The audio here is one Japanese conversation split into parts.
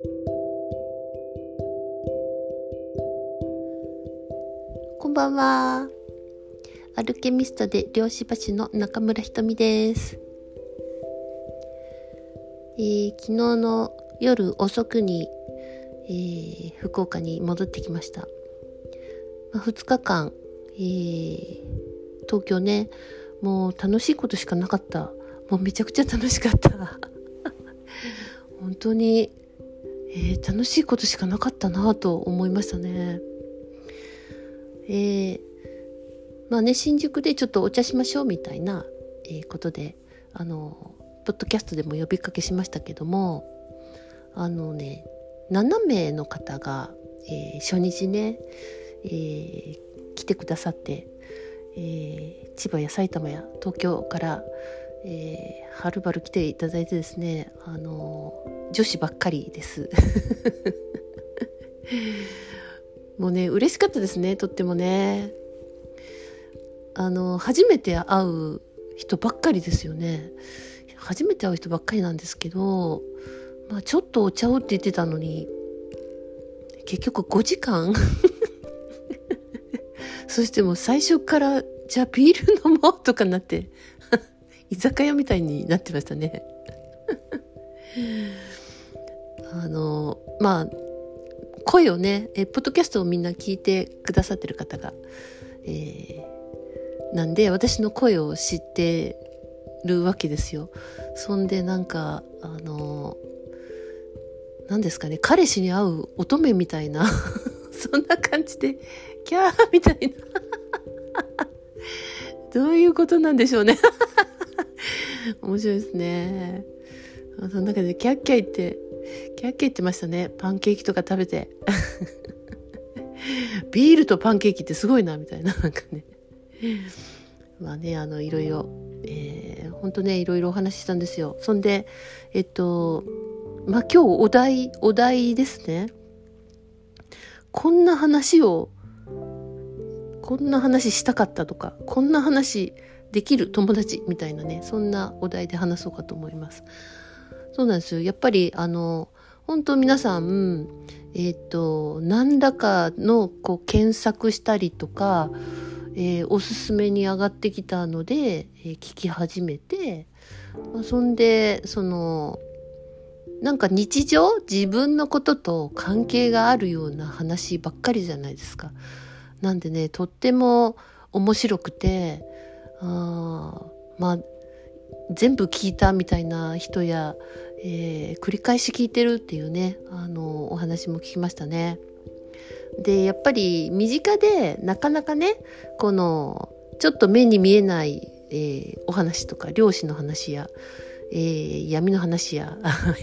こんばんは。アルケミストで漁師橋の中村ひとみです。えー、昨日の夜遅くに、えー、福岡に戻ってきました。まあ、2日間、えー、東京ね、もう楽しいことしかなかった。もうめちゃくちゃ楽しかった。本当に、えー、楽しいことしかなかったなと思いましたね。えー、まあね、新宿でちょっとお茶しましょうみたいな、えー、ことで、あの、ポッドキャストでも呼びかけしましたけども、あのね、7名の方が、えー、初日ね、えー、来てくださって、えー、千葉や埼玉や東京から、えー、はるばる来ていただいてですね、あの女子ばっかりです。もうね、嬉しかったですね、とってもね。あの、初めて会う人ばっかりですよね。初めて会う人ばっかりなんですけど、まあちょっとお茶をって言ってたのに、結局5時間 そしてもう最初から、じゃあビール飲もうとかなって居酒屋みたいになってましたね。あの、まあ、声をね、え、ポッドキャストをみんな聞いてくださってる方が、えー、なんで、私の声を知ってるわけですよ。そんで、なんか、あの、何ですかね、彼氏に会う乙女みたいな そんな感じで、キャーみたいな。どういうことなんでしょうね。面白いですね。その中でキャッキャ言って、キャッキャ言ってましたね。パンケーキとか食べて。ビールとパンケーキってすごいな、みたいな、なんかね。まあね、あの、いろいろ、えー、ほんとね、いろいろお話ししたんですよ。そんで、えっと、まあ今日お題、お題ですね。こんな話を、こんな話したかったとか、こんな話できる友達みたいなね、そんなお題で話そうかと思います。そうなんですよ。やっぱり、あの、本当皆さん、えっ、ー、と、何らかのこう検索したりとか、えー、おすすめに上がってきたので、えー、聞き始めて、まあ、そんで、その、なんか日常自分のことと関係があるような話ばっかりじゃないですか。なんでね、とっても面白くて、あまあ全部聞いたみたいな人や、えー、繰り返し聞いてるっていうねあのお話も聞きましたね。でやっぱり身近でなかなかねこのちょっと目に見えない、えー、お話とか漁師の話や、えー、闇の話や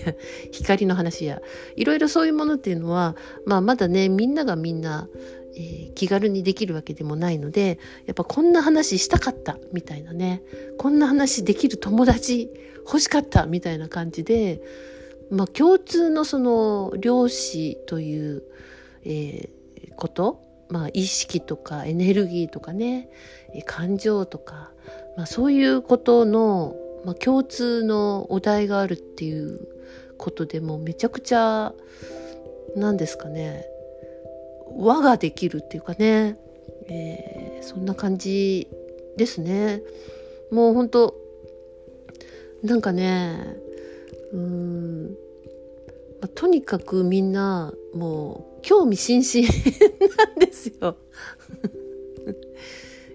光の話やいろいろそういうものっていうのは、まあ、まだねみんながみんな、えー、気軽にできるわけでもないのでやっぱこんな話したかったみたいなね。こんな話できる友達欲しかったみたいな感じで、まあ、共通のその漁師という、えー、こと、まあ、意識とかエネルギーとかね感情とか、まあ、そういうことの、まあ、共通のお題があるっていうことでもめちゃくちゃ何ですかね輪ができるっていうかね、えー、そんな感じですね。もう本当なんかねうん、まあ、とにかくみんなもう興味津々なんですよ。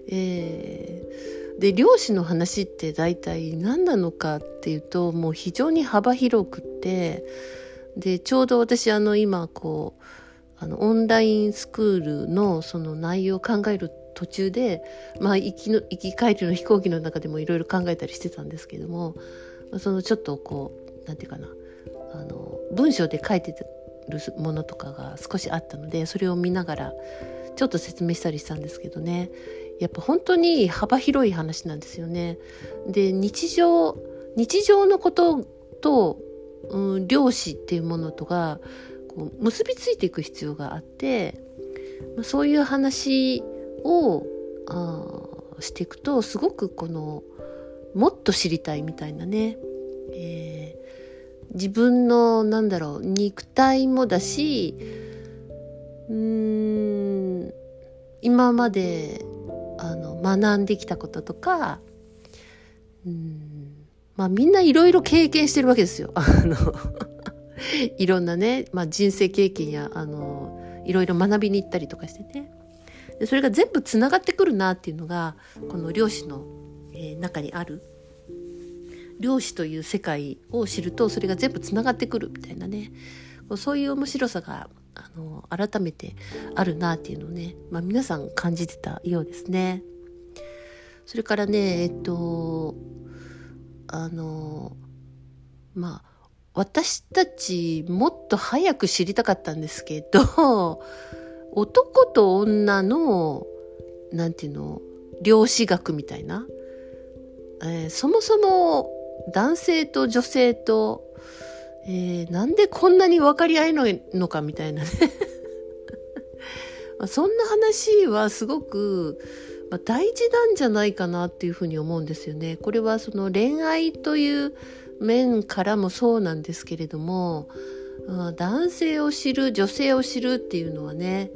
えー、で漁師の話って大体何なのかっていうともう非常に幅広くってでちょうど私あの今こうあのオンラインスクールのその内容を考える途中で、まあ、行きの行き帰りの飛行機の中でもいろいろ考えたりしてたんですけどもそのちょっとこうなんていうかなあの文章で書いてるものとかが少しあったのでそれを見ながらちょっと説明したりしたんですけどねやっぱ本当に幅広い話なんですよね。で日常日常のことと、うん、漁師っていうものとがこう結びついていく必要があって、まあ、そういう話をあしていくとすごくこのもっと知りたいみたいなね、えー、自分のなんだろう肉体もだしうーん今まであの学んできたこととかうんまあみんないろいろ経験してるわけですよ。あの いろんなね、まあ、人生経験やあのいろいろ学びに行ったりとかしてねでそれが全部つながってくるなっていうのがこの漁師の、えー、中にある漁師という世界を知るとそれが全部つながってくるみたいなねそういう面白さがあの改めてあるなっていうのをね、まあ、皆さん感じてたようですね。それからねえっとあのまあ私たちもっと早く知りたかったんですけど 男と女のなんていうの量子学みたいな、えー、そもそも男性と女性と、えー、なんでこんなに分かり合えないのかみたいなね そんな話はすごく、まあ、大事なんじゃないかなっていうふうに思うんですよね。これはその恋愛という面からもそうなんですけれども、男性を知る女性を知るっていうのはね、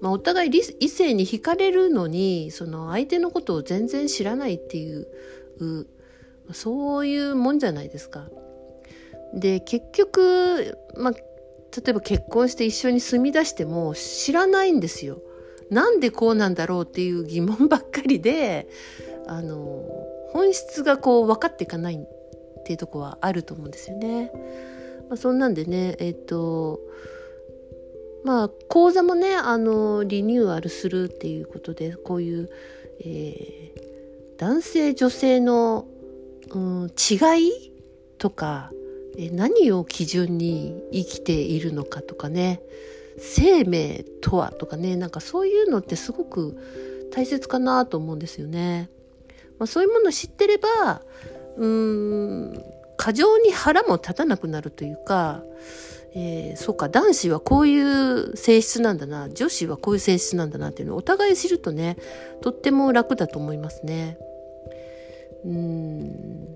まあ、お互い異性に惹かれるのにその相手のことを全然知らないっていうそういうもんじゃないですか。で結局、まあ、例えば結婚して一緒に住み出しても知らないんですよ。なんでこうなんだろうっていう疑問ばっかりであの本質がこう分かっていかないっていうとこはあると思うんですよね。まあ、そんなんでねえっ、とまあ講座もねあのリニューアルするっていうことでこういう、えー、男性女性のうん、違いとか何を基準に生きているのかとかね生命とはとかねなんかそういうのってすごく大切かなと思うんですよね。まあ、そういうものを知ってればうーん過剰に腹も立たなくなるというか、えー、そうか男子はこういう性質なんだな女子はこういう性質なんだなっていうのをお互い知るとねとっても楽だと思いますね。うん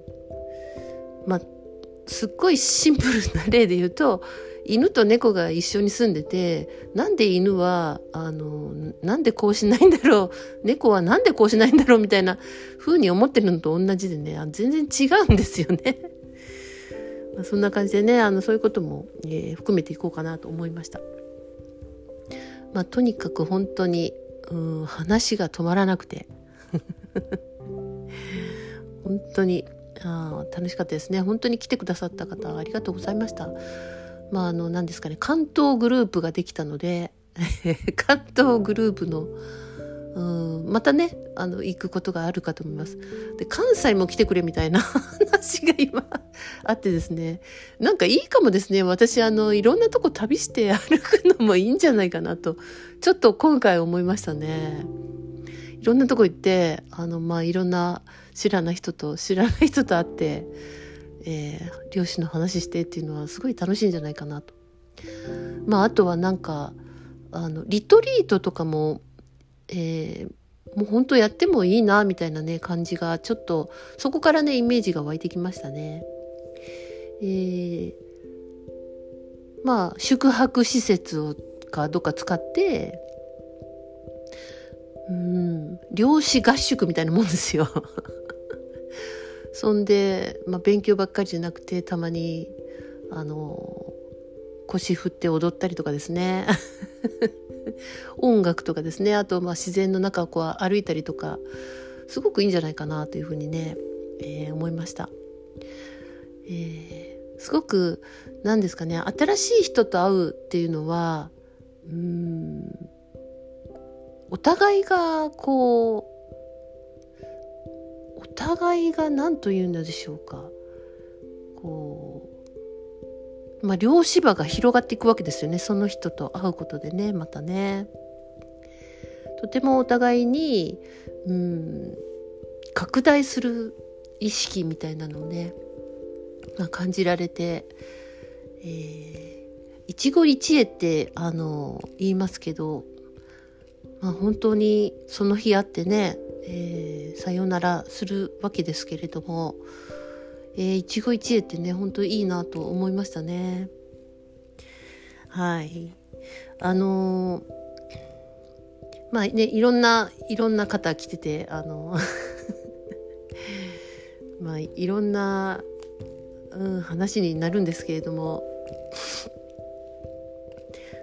まあすっごいシンプルな例で言うと犬と猫が一緒に住んでてなんで犬はあのなんでこうしないんだろう 猫はなんでこうしないんだろうみたいな風に思ってるのと同じでね全然違うんですよね。まあ、そんな感じでねあのそういうことも、えー、含めていこうかなと思いました。まあ、とにかく本当にうん話が止まらなくて 本当にあ楽しかったですね本当に来てくださった方ありがとうございましたまああの何ですかね関東グループができたので 関東グループのうんまたねあの行くことがあるかと思います。で関西も来てくれみたいな 話が今あってですね。なんかいいかもですね。私あのいろんなとこ旅して 歩くのもいいんじゃないかなとちょっと今回思いましたね。いろんなとこ行ってあのまあいろんな知らない人と知らない人と会って、えー、漁師の話してっていうのはすごい楽しいんじゃないかなと。まああとはなんかあのリトリートとかも、えー、もう本当やってもいいなみたいなね感じがちょっとそこからねイメージが湧いてきましたね。えー、まあ宿泊施設をかどっか使ってうん漁師合宿みたいなもんですよそんで、まあ、勉強ばっかりじゃなくてたまにあの腰振って踊ったりとかですね音楽とかですねあとまあ自然の中をこう歩いたりとかすごくいいんじゃないかなというふうにね、えー、思いました。えー、すごく何ですかね新しい人と会うっていうのはうんお互いがこう互いが何と言うんでしょうかこうまあ漁師場が広がっていくわけですよねその人と会うことでねまたね。とてもお互いにうん拡大する意識みたいなのをね、まあ、感じられて、えー、一期一会ってあの言いますけど、まあ、本当にその日あってねえー、さよならするわけですけれども、えー、一期一会ってね本当いいなと思いましたね。はい。あのー、まあねいろんないろんな方来ててあの まあいろんな、うん、話になるんですけれども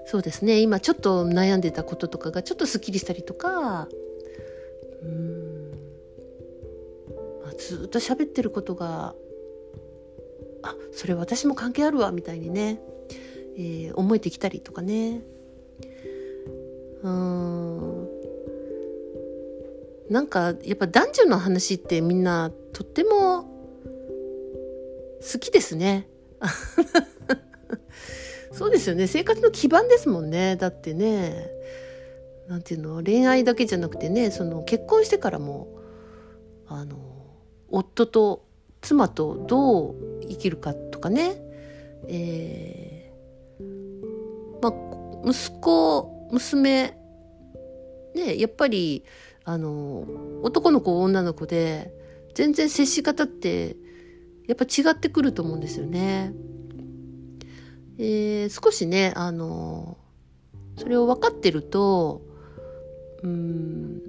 そうですね。今ちょっと悩んでたこととかがちょっとすっきりしたりとかうん、あ、ずっと喋ってることがあそれ私も関係あるわみたいにね、えー、思えてきたりとかね。うん。なんかやっぱ男女の話ってみんなとっても好きですね。そうですよね。生活の基盤ですもんね。だってね。なんていうの？恋愛だけじゃなくてねその結婚してからもあの夫と妻とどう生きるかとかね、えー、まあ息子娘ねやっぱりあの男の子女の子で全然接し方ってやっぱ違ってくると思うんですよね。えー、少しね、あのそれを分かってると、うん、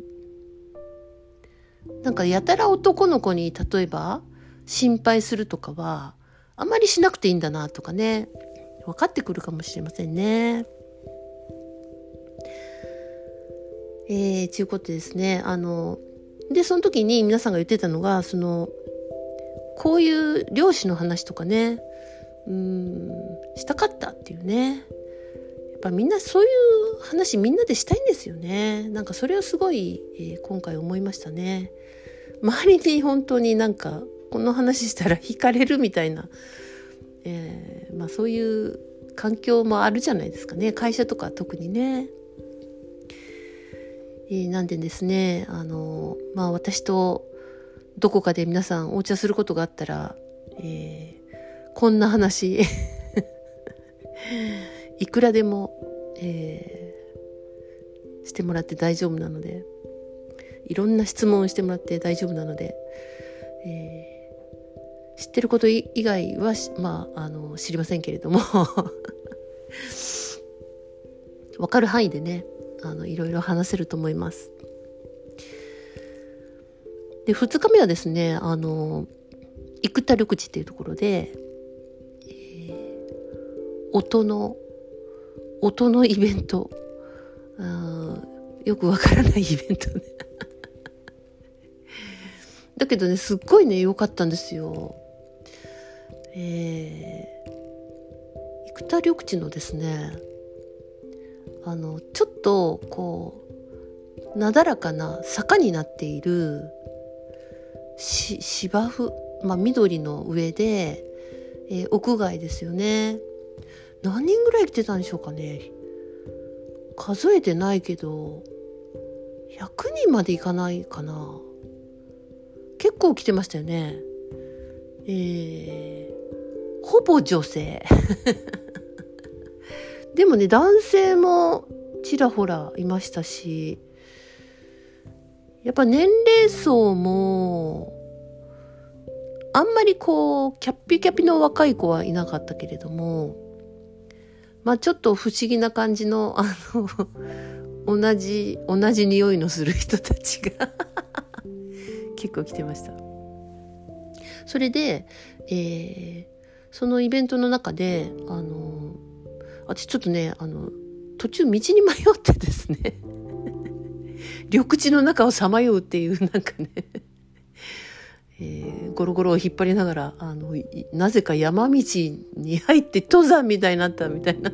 なんかやたら男の子に例えば心配するとかはあんまりしなくていいんだなとかね、分かってくるかもしれませんね。えー、ということですね。あの、で、その時に皆さんが言ってたのが、その、こういう漁師の話とかね、うんしたかったっていうねやっぱみんなそういう話みんなでしたいんですよね。なんかそれをすごい、えー、今回思いましたね。周りに本当になんかこの話したら惹かれるみたいな、えー、まあそういう環境もあるじゃないですかね。会社とか特にね、えー、なんでですねあのまあ私とどこかで皆さんお茶することがあったら、えーこんな話。いくらでも、えー、してもらって大丈夫なのでいろんな質問をしてもらって大丈夫なので、えー、知ってること以外はまああの知りませんけれども 分かる範囲でねあのいろいろ話せると思います。で2日目はですねあの生田緑地っていうところで音の音のイベントあよくわからないイベントね。だけどねすっごいね良かったんですよ。えー、生田緑地のですねあのちょっとこうなだらかな坂になっている芝生、まあ、緑の上で、えー、屋外ですよね。何人ぐらい来てたんでしょうかね。数えてないけど100人までいかないかな。結構来てましたよね。えー、ほぼ女性。でもね男性もちらほらいましたしやっぱ年齢層もあんまりこうキャッピキャピの若い子はいなかったけれどもまあちょっと不思議な感じの、あの、同じ、同じ匂いのする人たちが 結構来てました。それで、えー、そのイベントの中で、あの、私ちょっとね、あの、途中道に迷ってですね 緑地の中をさまようっていうなんかねえー、ゴロゴロを引っ張りながら、あの、なぜか山道に入って登山みたいになったみたいな。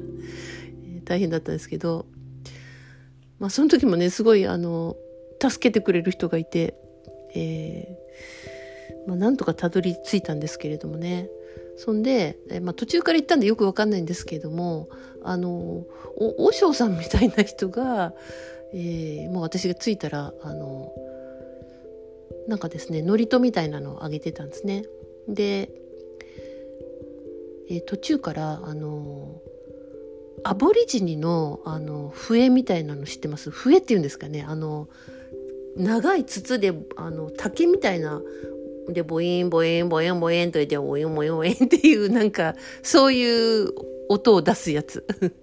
大変だったんですけど、まあその時もね、すごいあの、助けてくれる人がいて、えー、まあなんとかたどり着いたんですけれどもね。そんで、えまあ途中から行ったんでよくわかんないんですけれども、あの、お、和尚さんみたいな人が、えー、もう私が着いたら、あの、なんかですね祝詞みたいなのをあげてたんですね。で、えー、途中からあのアボリジニのあの笛みたいなの知ってます？笛っていうんですかねあの長い筒であの竹みたいなで、ボイン、ボイン、ボイン、ボインと言って、ボイン、ボイン、ボインっていう、なんか、そういう音を出すやつ。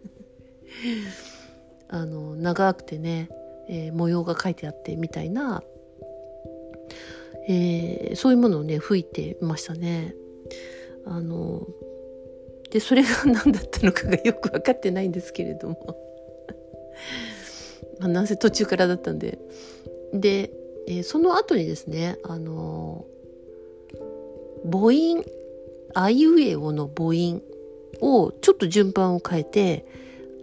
あの、長くてね、えー、模様が書いてあってみたいな、えー、そういうものをね、吹いてましたね。あの、で、それが何だったのかがよく分かってないんですけれども。まあ、なんせ途中からだったんで。で、えー、その後にですね、あの母音、あいうえおの母音をちょっと順番を変えて、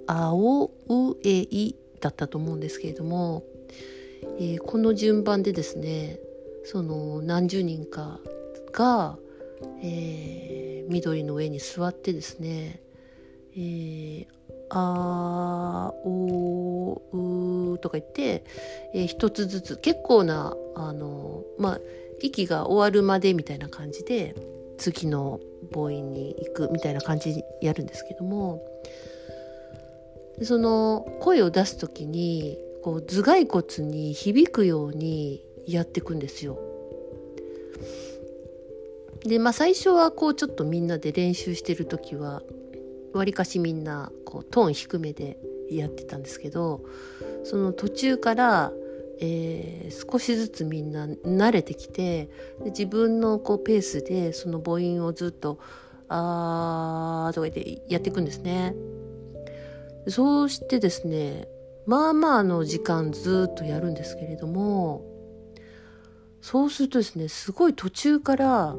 あおうえいだったと思うんですけれども、えー、この順番でですね、その何十人かが、えー、緑の上に座ってですね、えー、あおうとか言って、えー、一つずつ結構なあのまあ息が終わるまでみたいな感じで次の母音に行くみたいな感じにやるんですけどもその声を出す時にこう頭蓋骨に響くようにやっていくんですよ。でまあ最初はこうちょっとみんなで練習してる時はわりかしみんなこうトーン低めでやってたんですけどその途中からえー、少しずつみんな慣れてきてで自分のこうペースでその母音をずっと「あー」とか言ってやっていくんですね。そうしてですねまあまあの時間ずっとやるんですけれどもそうするとですねすごい途中から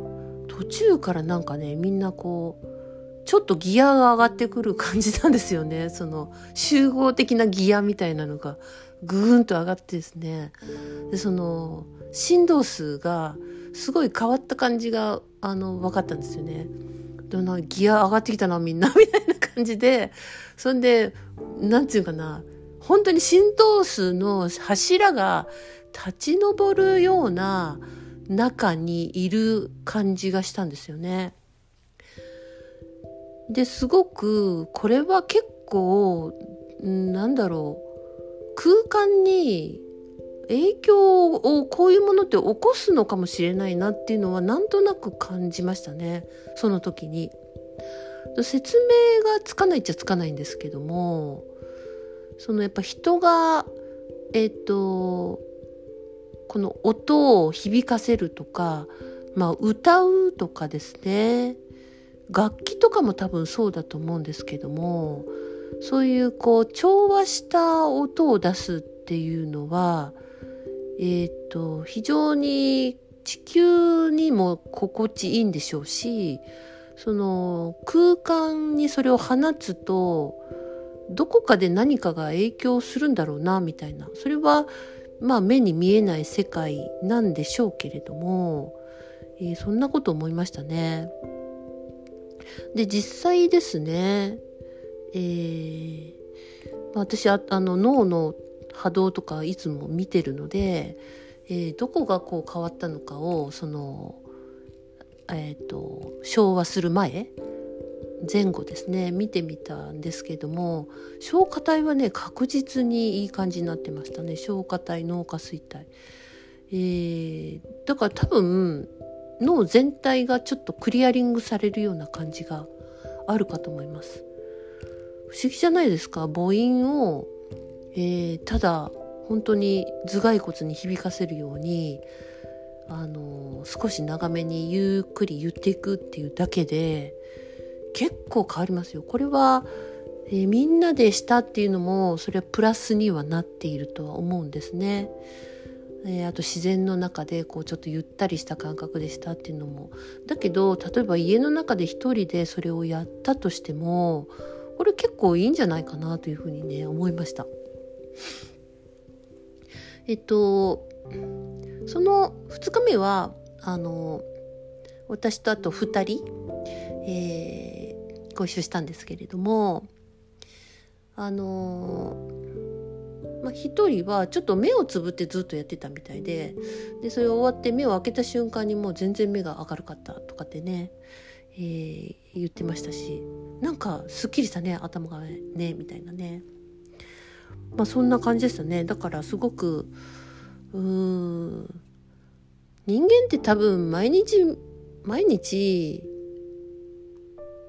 途中からなんかねみんなこうちょっとギアが上がってくる感じなんですよね。その集合的なギアみたいなのがぐーんと上がってですね。でその振動数がすごい変わった感じがあの分かったんですよね。でなギア上がってきたなみんな。みたいな感じでそんでなんていうかな本当に振動数の柱が立ち上るような中にいる感じがしたんですよね。ですごくこれは結構なんだろう空間に影響をこういうものって起こすのかもしれないなっていうのはなんとなく感じましたねその時に。説明がつかないっちゃつかないんですけどもそのやっぱ人がえっ、とこの音を響かせるとか、まあ、歌うとかですね。楽器とかも多分そうだと思うんですけどもそういうこう調和した音を出すっていうのはえっ、ー、と非常に地球にも心地いいんでしょうしその空間にそれを放つとどこかで何かが影響するんだろうなみたいな。それはまあ目に見えない世界なんでしょうけれども、えー、そんなこと思いましたね。で実際ですねえー、私ああの脳の波動とかいつも見てるので、えー、どこがこう変わったのかをその、えーと、昭和する前前後ですね見てみたんですけども消化体はね確実にいい感じになってましたね。消化体脳下垂体、えー、だから多分脳全体がちょっとクリアリングされるような感じがあるかと思います。不思議じゃないですか。母音を、えー、ただ本当に頭蓋骨に響かせるようにあの少し長めにゆっくり言っていくっていうだけで結構変わりますよ。これは、えー、みんなでしたっていうのもそれはプラスにはなっているとは思うんですね。えー、あと自然の中でこうちょっとゆったりした感覚でしたっていうのもだけど例えば家の中で一人でそれをやったとしてもこれ結構いいんじゃないかなというふうにね思いました。えっとその2日目はあの私とあと2人、えー、ご一緒したんですけれどもあのまあ、1人はちょっと目をつぶってずっとやってたみたいででそれ終わって目を開けた瞬間にもう全然目が明るかったとかってねえー、言ってましたしなんかすっきりしたね頭がねみたいなね。まあそんな感じでしたね。だからすごくうーん人間って多分毎日毎日、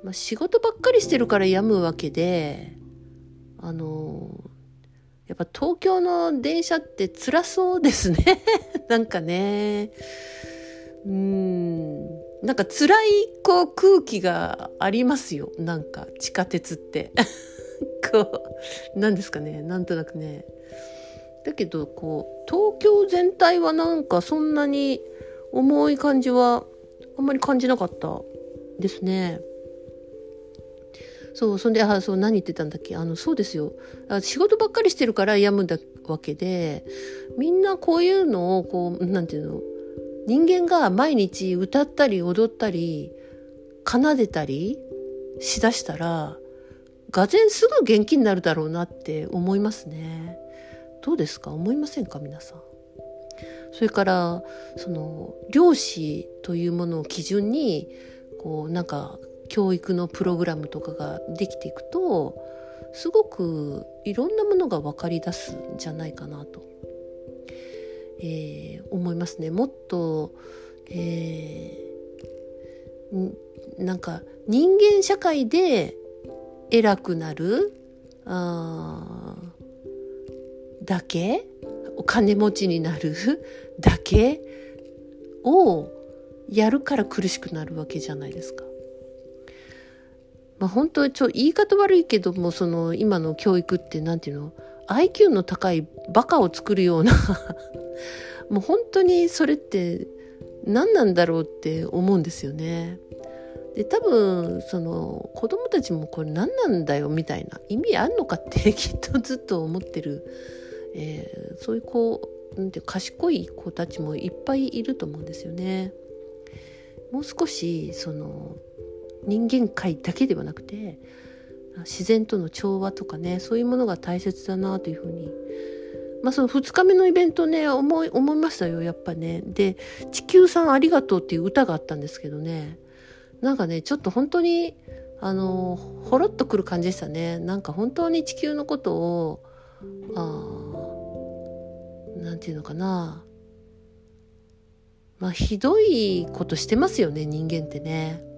まあ、仕事ばっかりしてるから病むわけであのやっぱ東京の電車って辛そうですね。なんかね。うん。なんか辛いこう空気がありますよ。なんか地下鉄って。こうなんですかね。なんとなくね。だけどこう東京全体はなんかそんなに重い感じはあんまり感じなかったですね。そうそんであそう何言ってたんだっけ？あのそうですよ。仕事ばっかりしてるから病むんだわけでみんなこういうのをこうなんていうの？人間が毎日歌ったり踊ったり奏でたりしだしたらがぜんすぐ元気になるだろうなって思いますね。どうですか？思いませんか？皆さん。それからその漁師というものを基準にこうなんか教育のプログラムとかができていくとすごくいろんなものが分かり出すんじゃないかなと、えー、思いますね。もっと、えー、なんか人間社会で偉くなるあだけお金持ちになるだけをやるから苦しくなるわけじゃないですか。まあ、本当ちょ言い方悪いけどもその今の教育って何て言うの？IQ の高いバカを作るような もう本当にそれって何なんだろうって思うんですよね。で多分その子供たちもこれ何なんだよみたいな意味あんのかってきっとずっと思ってる、えー、そういう子なんて賢い子たちもいっぱいいると思うんですよね。もう少しその人間界だけではなくて自然との調和とかねそういうものが大切だなというふうに。まあその2日目のイベントね思い思いましたよやっぱね。で「地球さんありがとう」っていう歌があったんですけどね。なんかねちょっと本当にあのほろっとくる感じでしたね。なんか本当に地球のことをあなんていうのかな。まあひどいことしてますよね人間ってね。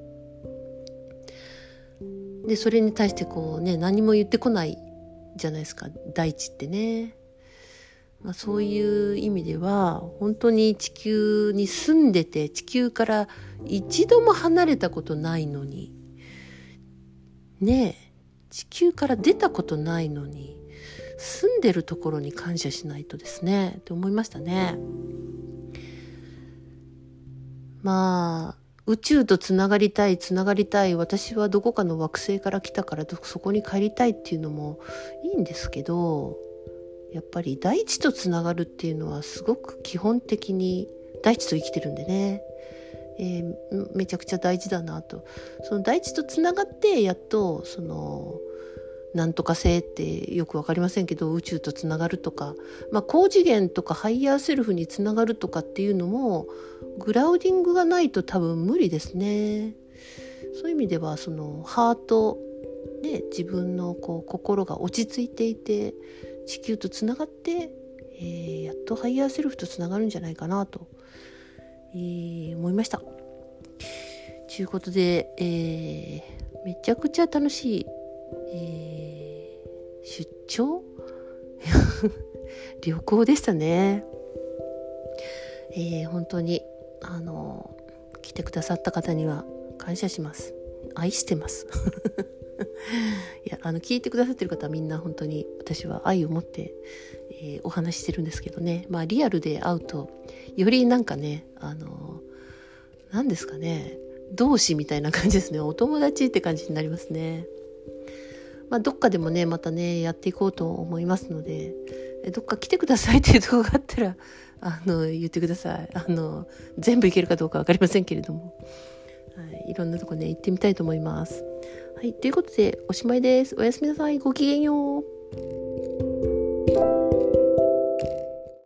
でそれに対してこうね何も言ってこないじゃないですか大地ってね。まあ、そういう意味では本当に地球に住んでて地球から一度も離れたことないのにねえ地球から出たことないのに住んでるところに感謝しないとですねって思いましたね。まあ宇宙とつながりたいつながりたい私はどこかの惑星から来たからそこに帰りたいっていうのもいいんですけどやっぱり大地とつながるっていうのはすごく基本的に大地と生きてるんでね、えー、めちゃくちゃ大事だなと。その大地とつながってやっとそのなんとか性ってよく分かりませんけど宇宙とつながるとか、まあ、高次元とかハイヤーセルフにつながるとかっていうのもグラウディングがないと多分無理ですね。そういう意味ではそのハートで自分のこう心が落ち着いていて地球とつながって、えー、やっとハイヤーセルフとつながるんじゃないかなと、えー、思いました。ということで、えー、めちゃくちゃ楽しい、えー、出張？旅行でしたね。えー、本当にあの来てくださった方には感謝します。愛してます。いやあの聞いてくださってる方はみんな本当に私は愛を持って、えー、お話ししてるんですけどねまあリアルで会うとよりなんかねあの何ですかね同志みたいな感じですねお友達って感じになりますね。まあ、どっかでもねまたねやっていこうと思いますのでどっか来てくださいっていうとこがあったらあの言ってくださいあの全部いけるかどうか分かりませんけれども、はい、いろんなとこね行ってみたいと思います。はい、ということでおしまいです。おやすみなさい。ごきげんよう。